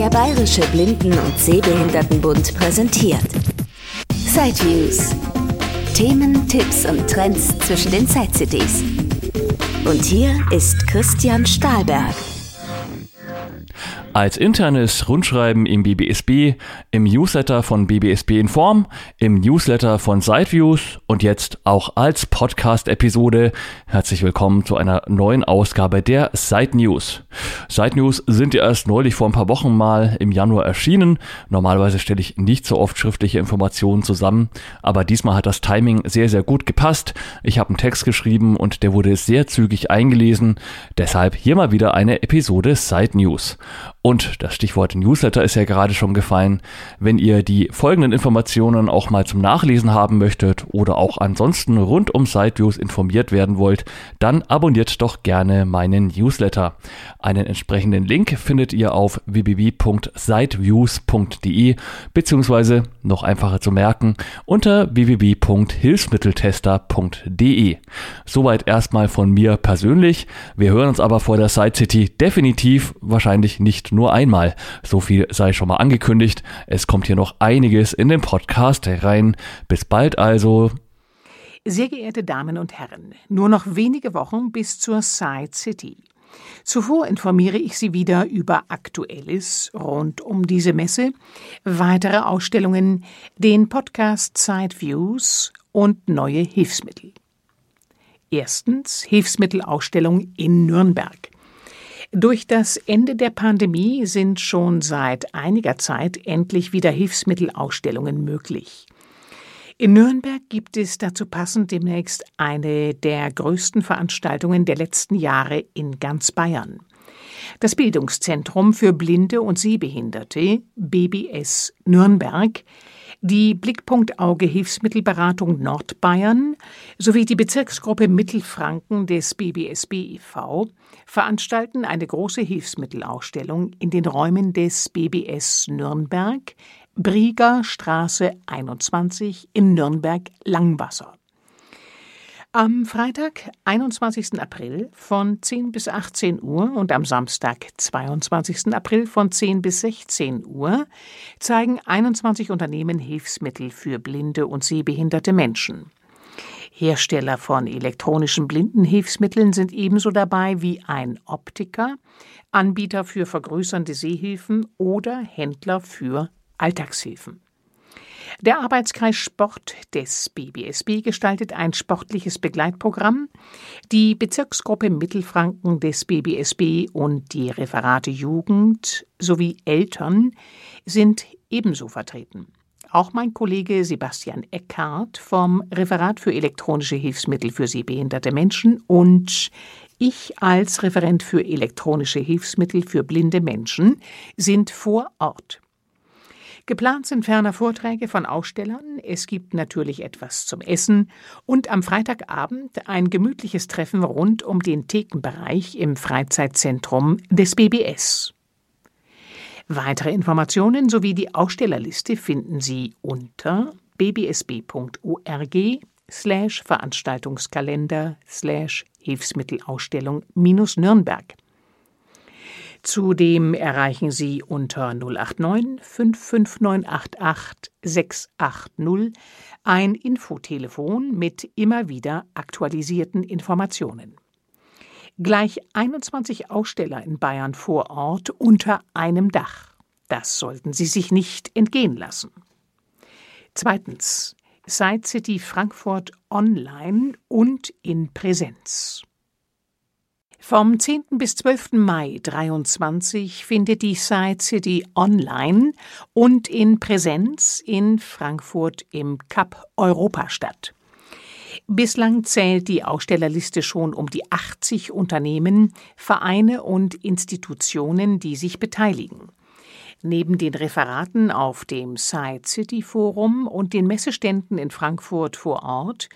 Der Bayerische Blinden- und Sehbehindertenbund präsentiert Sideviews. Themen, Tipps und Trends zwischen den Side-CDs. Und hier ist Christian Stahlberg. Als internes Rundschreiben im BBSB, im Newsletter von BBSB Inform, im Newsletter von Sideviews und jetzt auch als Podcast-Episode. Herzlich willkommen zu einer neuen Ausgabe der Side News. Side News sind ja erst neulich vor ein paar Wochen mal im Januar erschienen. Normalerweise stelle ich nicht so oft schriftliche Informationen zusammen, aber diesmal hat das Timing sehr, sehr gut gepasst. Ich habe einen Text geschrieben und der wurde sehr zügig eingelesen. Deshalb hier mal wieder eine Episode Side News. Und das Stichwort Newsletter ist ja gerade schon gefallen. Wenn ihr die folgenden Informationen auch mal zum Nachlesen haben möchtet oder auch ansonsten rund um Sideviews informiert werden wollt, dann abonniert doch gerne meinen Newsletter. Einen entsprechenden Link findet ihr auf www.sideviews.de beziehungsweise noch einfacher zu merken unter www.hilfsmitteltester.de. Soweit erstmal von mir persönlich. Wir hören uns aber vor der Side City definitiv wahrscheinlich nicht nur einmal. So viel sei schon mal angekündigt. Es kommt hier noch einiges in den Podcast rein. Bis bald also. Sehr geehrte Damen und Herren, nur noch wenige Wochen bis zur Side City. Zuvor informiere ich Sie wieder über Aktuelles rund um diese Messe, weitere Ausstellungen, den Podcast Side Views und neue Hilfsmittel. Erstens Hilfsmittelausstellung in Nürnberg. Durch das Ende der Pandemie sind schon seit einiger Zeit endlich wieder Hilfsmittelausstellungen möglich. In Nürnberg gibt es dazu passend demnächst eine der größten Veranstaltungen der letzten Jahre in ganz Bayern. Das Bildungszentrum für Blinde und Sehbehinderte BBS Nürnberg die Blickpunkt Auge Hilfsmittelberatung Nordbayern sowie die Bezirksgruppe Mittelfranken des BBSB e.V. veranstalten eine große Hilfsmittelausstellung in den Räumen des BBS Nürnberg, Brieger Straße 21 in Nürnberg-Langwasser. Am Freitag, 21. April von 10 bis 18 Uhr und am Samstag, 22. April von 10 bis 16 Uhr zeigen 21 Unternehmen Hilfsmittel für blinde und sehbehinderte Menschen. Hersteller von elektronischen Blindenhilfsmitteln sind ebenso dabei wie ein Optiker, Anbieter für vergrößernde Sehhilfen oder Händler für Alltagshilfen. Der Arbeitskreis Sport des BBSB gestaltet ein sportliches Begleitprogramm. Die Bezirksgruppe Mittelfranken des BBSB und die Referate Jugend sowie Eltern sind ebenso vertreten. Auch mein Kollege Sebastian Eckhardt vom Referat für elektronische Hilfsmittel für sehbehinderte Menschen und ich als Referent für elektronische Hilfsmittel für blinde Menschen sind vor Ort. Geplant sind ferner Vorträge von Ausstellern, es gibt natürlich etwas zum Essen und am Freitagabend ein gemütliches Treffen rund um den Thekenbereich im Freizeitzentrum des BBS. Weitere Informationen sowie die Ausstellerliste finden Sie unter bbsb.org slash Veranstaltungskalender slash Hilfsmittelausstellung Nürnberg. Zudem erreichen Sie unter 089 55988 680 ein Infotelefon mit immer wieder aktualisierten Informationen. Gleich 21 Aussteller in Bayern vor Ort unter einem Dach. Das sollten Sie sich nicht entgehen lassen. Zweitens. Side City Frankfurt online und in Präsenz. Vom 10. bis 12. Mai 2023 findet die Side City online und in Präsenz in Frankfurt im Cup Europa statt. Bislang zählt die Ausstellerliste schon um die 80 Unternehmen, Vereine und Institutionen, die sich beteiligen. Neben den Referaten auf dem Side City Forum und den Messeständen in Frankfurt vor Ort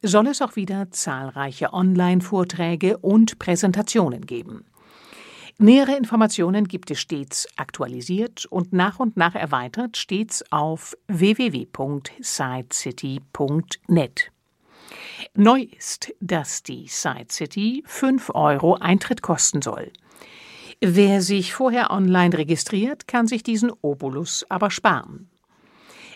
soll es auch wieder zahlreiche Online-Vorträge und Präsentationen geben. Nähere Informationen gibt es stets aktualisiert und nach und nach erweitert stets auf www.sidecity.net. Neu ist, dass die Side City 5 Euro Eintritt kosten soll. Wer sich vorher online registriert, kann sich diesen Obolus aber sparen.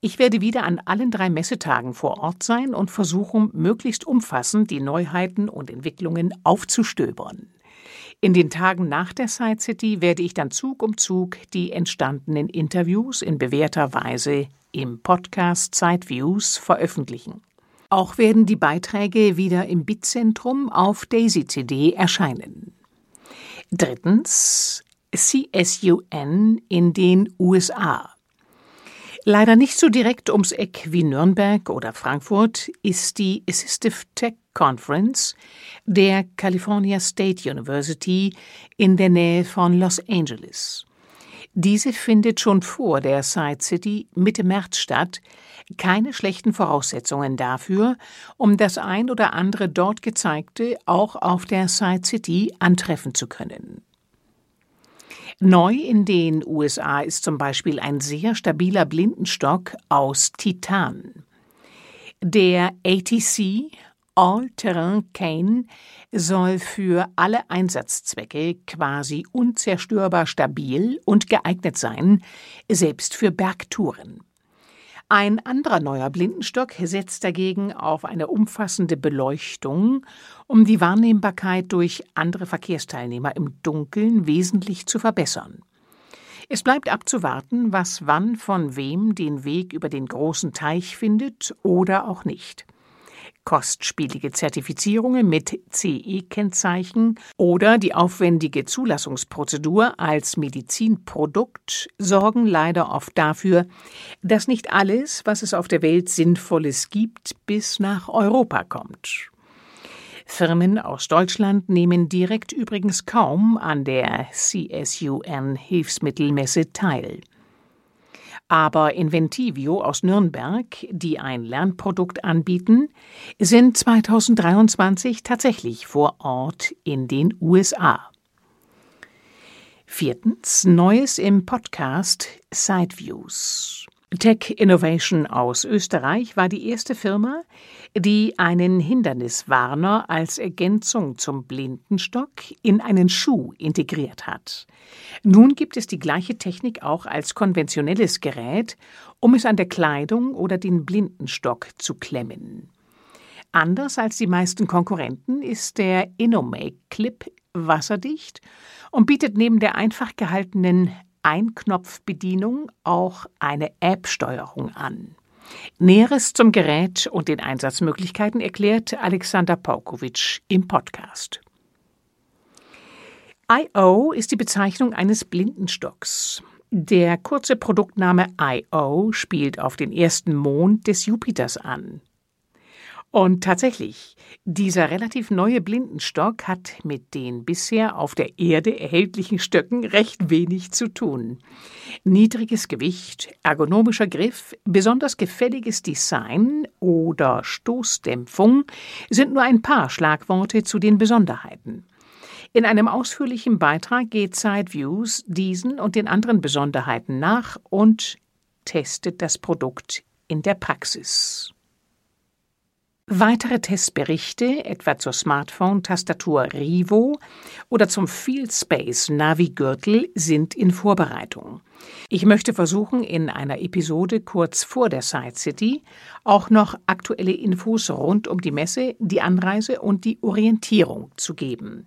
Ich werde wieder an allen drei Messetagen vor Ort sein und versuchen, möglichst umfassend die Neuheiten und Entwicklungen aufzustöbern. In den Tagen nach der Side City werde ich dann Zug um Zug die entstandenen Interviews in bewährter Weise im Podcast Sideviews veröffentlichen. Auch werden die Beiträge wieder im Bitzentrum auf Daisy CD erscheinen. Drittens CSUN in den USA. Leider nicht so direkt ums Eck wie Nürnberg oder Frankfurt ist die Assistive Tech Conference der California State University in der Nähe von Los Angeles. Diese findet schon vor der Side City Mitte März statt. Keine schlechten Voraussetzungen dafür, um das ein oder andere dort gezeigte auch auf der Side City antreffen zu können. Neu in den USA ist zum Beispiel ein sehr stabiler Blindenstock aus Titan. Der ATC All-Terrain Cane soll für alle Einsatzzwecke quasi unzerstörbar stabil und geeignet sein, selbst für Bergtouren. Ein anderer neuer Blindenstock setzt dagegen auf eine umfassende Beleuchtung, um die Wahrnehmbarkeit durch andere Verkehrsteilnehmer im Dunkeln wesentlich zu verbessern. Es bleibt abzuwarten, was wann von wem den Weg über den großen Teich findet oder auch nicht kostspielige Zertifizierungen mit CE-Kennzeichen oder die aufwendige Zulassungsprozedur als Medizinprodukt sorgen leider oft dafür, dass nicht alles, was es auf der Welt Sinnvolles gibt, bis nach Europa kommt. Firmen aus Deutschland nehmen direkt übrigens kaum an der CSUN Hilfsmittelmesse teil aber Inventivio aus Nürnberg, die ein Lernprodukt anbieten, sind 2023 tatsächlich vor Ort in den USA. Viertens Neues im Podcast Sideviews. Tech Innovation aus Österreich war die erste Firma, die einen Hinderniswarner als Ergänzung zum Blindenstock in einen Schuh integriert hat. Nun gibt es die gleiche Technik auch als konventionelles Gerät, um es an der Kleidung oder den Blindenstock zu klemmen. Anders als die meisten Konkurrenten ist der InnoMake Clip wasserdicht und bietet neben der einfach gehaltenen Einknopfbedienung auch eine App-Steuerung an. Näheres zum Gerät und den Einsatzmöglichkeiten erklärt Alexander Paukowitsch im Podcast. I.O. ist die Bezeichnung eines Blindenstocks. Der kurze Produktname I.O. spielt auf den ersten Mond des Jupiters an. Und tatsächlich, dieser relativ neue Blindenstock hat mit den bisher auf der Erde erhältlichen Stöcken recht wenig zu tun. Niedriges Gewicht, ergonomischer Griff, besonders gefälliges Design oder Stoßdämpfung sind nur ein paar Schlagworte zu den Besonderheiten. In einem ausführlichen Beitrag geht Sideviews diesen und den anderen Besonderheiten nach und testet das Produkt in der Praxis. Weitere Testberichte, etwa zur Smartphone-Tastatur Rivo oder zum Field Space Navi-Gürtel, sind in Vorbereitung. Ich möchte versuchen, in einer Episode kurz vor der Side City auch noch aktuelle Infos rund um die Messe, die Anreise und die Orientierung zu geben.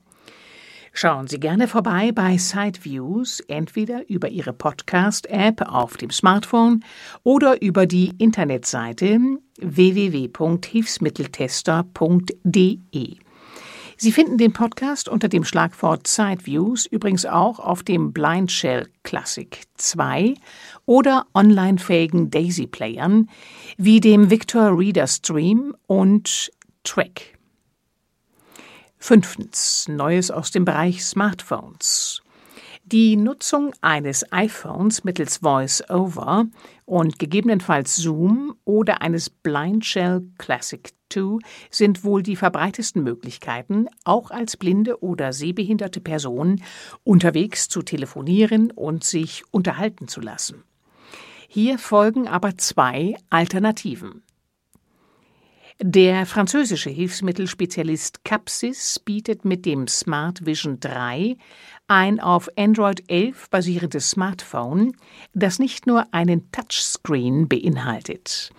Schauen Sie gerne vorbei bei Sideviews, entweder über Ihre Podcast-App auf dem Smartphone oder über die Internetseite www.hilfsmitteltester.de. Sie finden den Podcast unter dem Schlagwort Sideviews übrigens auch auf dem Blind Shell Classic 2 oder online-fähigen Daisy-Playern wie dem Victor Reader Stream und Track. Fünftens. Neues aus dem Bereich Smartphones. Die Nutzung eines iPhones mittels Voice-Over und gegebenenfalls Zoom oder eines Blind Shell Classic 2 sind wohl die verbreitesten Möglichkeiten, auch als blinde oder sehbehinderte Person unterwegs zu telefonieren und sich unterhalten zu lassen. Hier folgen aber zwei Alternativen. Der französische Hilfsmittelspezialist Capsys bietet mit dem Smart Vision 3 ein auf Android 11 basierendes Smartphone, das nicht nur einen Touchscreen beinhaltet.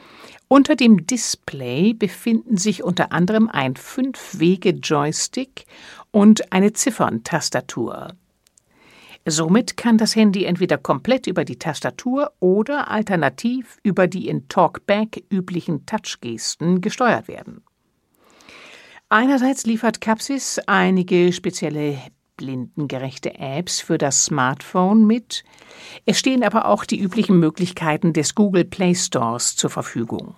Unter dem Display befinden sich unter anderem ein Fünf-Wege-Joystick und eine Zifferntastatur. Somit kann das Handy entweder komplett über die Tastatur oder alternativ über die in Talkback üblichen Touchgesten gesteuert werden. Einerseits liefert Capsys einige spezielle blindengerechte Apps für das Smartphone mit. Es stehen aber auch die üblichen Möglichkeiten des Google Play Stores zur Verfügung.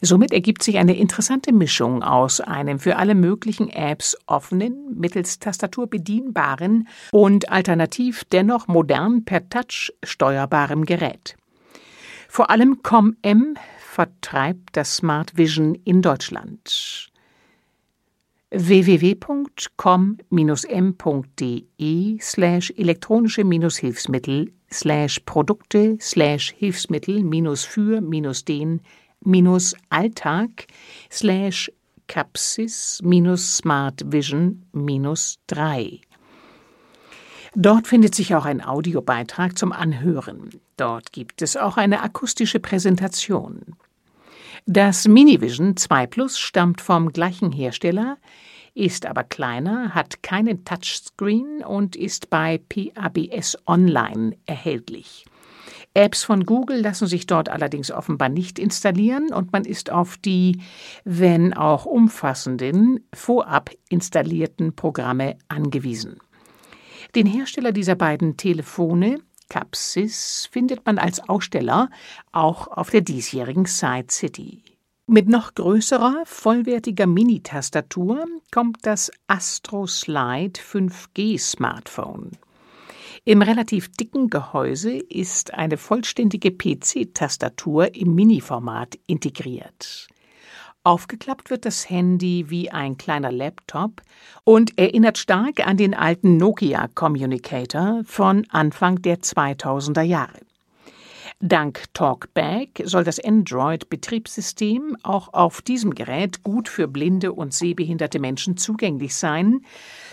Somit ergibt sich eine interessante Mischung aus einem für alle möglichen Apps offenen, mittels Tastatur bedienbaren und alternativ dennoch modern per Touch steuerbarem Gerät. Vor allem ComM vertreibt das Smart Vision in Deutschland www.com-m.de slash elektronische Hilfsmittel slash Produkte slash Hilfsmittel minus für minus den minus Alltag slash Capsis minus Smart Vision minus 3. Dort findet sich auch ein Audiobeitrag zum Anhören. Dort gibt es auch eine akustische Präsentation. Das Minivision 2 Plus stammt vom gleichen Hersteller, ist aber kleiner, hat keinen Touchscreen und ist bei PABS Online erhältlich. Apps von Google lassen sich dort allerdings offenbar nicht installieren und man ist auf die, wenn auch umfassenden, vorab installierten Programme angewiesen. Den Hersteller dieser beiden Telefone Capsys findet man als Aussteller auch auf der diesjährigen Side City. Mit noch größerer, vollwertiger Mini-Tastatur kommt das Astro Slide 5G Smartphone. Im relativ dicken Gehäuse ist eine vollständige PC-Tastatur im Mini-Format integriert. Aufgeklappt wird das Handy wie ein kleiner Laptop und erinnert stark an den alten Nokia Communicator von Anfang der 2000er Jahre. Dank Talkback soll das Android-Betriebssystem auch auf diesem Gerät gut für blinde und sehbehinderte Menschen zugänglich sein.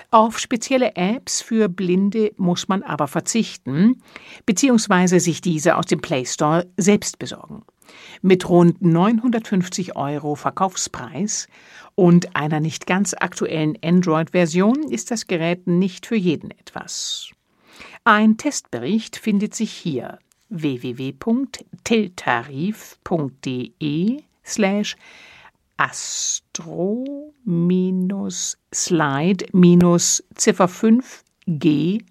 Auf spezielle Apps für Blinde muss man aber verzichten, beziehungsweise sich diese aus dem Play Store selbst besorgen. Mit rund 950 Euro Verkaufspreis und einer nicht ganz aktuellen Android-Version ist das Gerät nicht für jeden etwas. Ein Testbericht findet sich hier www.tiltarif.de slash astro slide Ziffer 5 G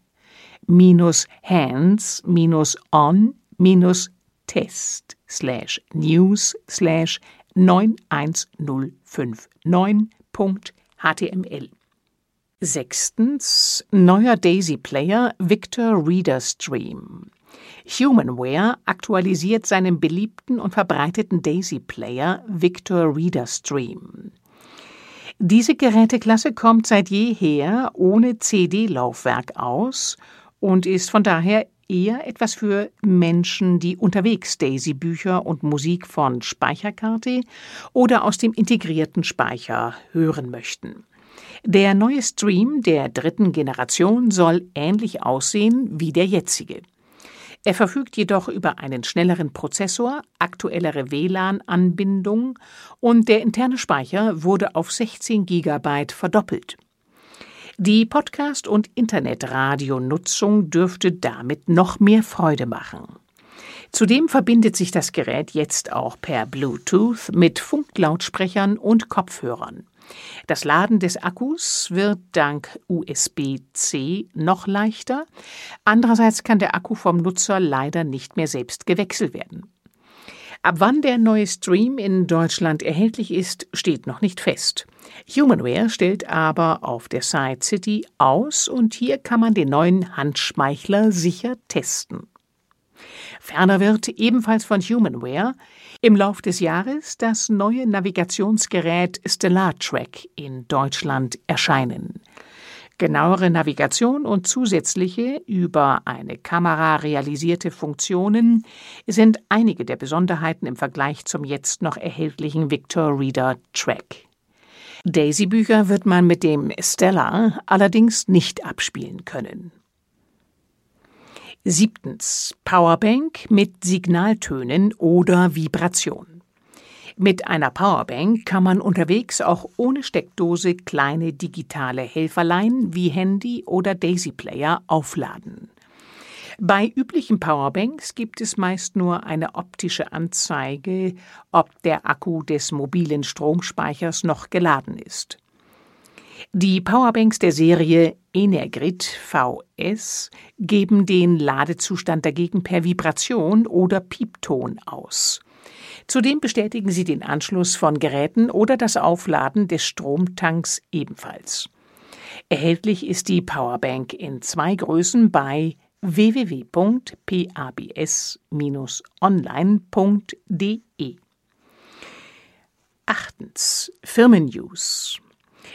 minus hands minus on minus test slash news slash 91059.html. Sechstens neuer Daisy Player Victor Reader Stream. Humanware aktualisiert seinen beliebten und verbreiteten Daisy Player Victor Reader Stream. Diese Geräteklasse kommt seit jeher ohne CD-Laufwerk aus und ist von daher eher etwas für Menschen, die unterwegs Daisy-Bücher und Musik von Speicherkarte oder aus dem integrierten Speicher hören möchten. Der neue Stream der dritten Generation soll ähnlich aussehen wie der jetzige. Er verfügt jedoch über einen schnelleren Prozessor, aktuellere WLAN-Anbindung und der interne Speicher wurde auf 16 GB verdoppelt. Die Podcast- und Internetradionutzung dürfte damit noch mehr Freude machen. Zudem verbindet sich das Gerät jetzt auch per Bluetooth mit Funklautsprechern und Kopfhörern. Das Laden des Akkus wird dank USB-C noch leichter. Andererseits kann der Akku vom Nutzer leider nicht mehr selbst gewechselt werden. Ab wann der neue Stream in Deutschland erhältlich ist, steht noch nicht fest. Humanware stellt aber auf der Side City aus und hier kann man den neuen Handschmeichler sicher testen. Ferner wird ebenfalls von Humanware im Lauf des Jahres das neue Navigationsgerät Stellar Track in Deutschland erscheinen. Genauere Navigation und zusätzliche über eine Kamera realisierte Funktionen sind einige der Besonderheiten im Vergleich zum jetzt noch erhältlichen Victor Reader Track. Daisy-Bücher wird man mit dem Stella allerdings nicht abspielen können. Siebtens. Powerbank mit Signaltönen oder Vibration. Mit einer Powerbank kann man unterwegs auch ohne Steckdose kleine digitale Helferlein wie Handy oder Daisy Player aufladen. Bei üblichen Powerbanks gibt es meist nur eine optische Anzeige, ob der Akku des mobilen Stromspeichers noch geladen ist. Die Powerbanks der Serie Energrid VS geben den Ladezustand dagegen per Vibration oder Piepton aus. Zudem bestätigen sie den Anschluss von Geräten oder das Aufladen des Stromtanks ebenfalls. Erhältlich ist die Powerbank in zwei Größen bei www.pabs-online.de. Achtens Firmennews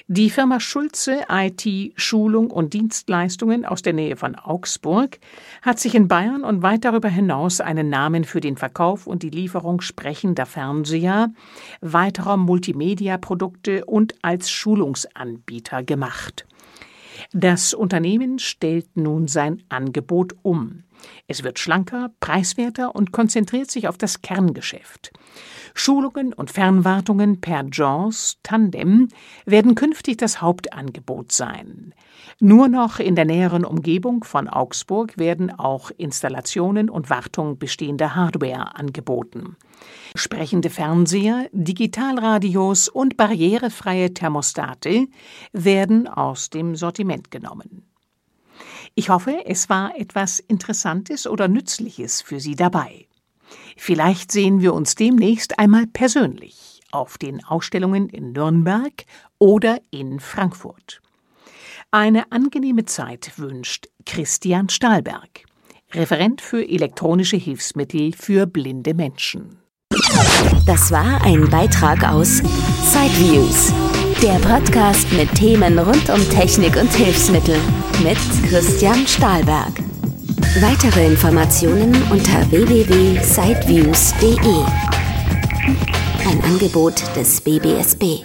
die Firma Schulze IT Schulung und Dienstleistungen aus der Nähe von Augsburg hat sich in Bayern und weit darüber hinaus einen Namen für den Verkauf und die Lieferung sprechender Fernseher, weiterer Multimedia-Produkte und als Schulungsanbieter gemacht. Das Unternehmen stellt nun sein Angebot um. Es wird schlanker, preiswerter und konzentriert sich auf das Kerngeschäft. Schulungen und Fernwartungen per JAWS Tandem werden künftig das Hauptangebot sein. Nur noch in der näheren Umgebung von Augsburg werden auch Installationen und Wartung bestehender Hardware angeboten. Sprechende Fernseher, Digitalradios und barrierefreie Thermostate werden aus dem Sortiment genommen. Ich hoffe, es war etwas Interessantes oder Nützliches für Sie dabei. Vielleicht sehen wir uns demnächst einmal persönlich auf den Ausstellungen in Nürnberg oder in Frankfurt. Eine angenehme Zeit wünscht Christian Stahlberg, Referent für elektronische Hilfsmittel für blinde Menschen. Das war ein Beitrag aus Sideviews, der Podcast mit Themen rund um Technik und Hilfsmittel mit Christian Stahlberg. Weitere Informationen unter www.sideviews.de. Ein Angebot des BBSB.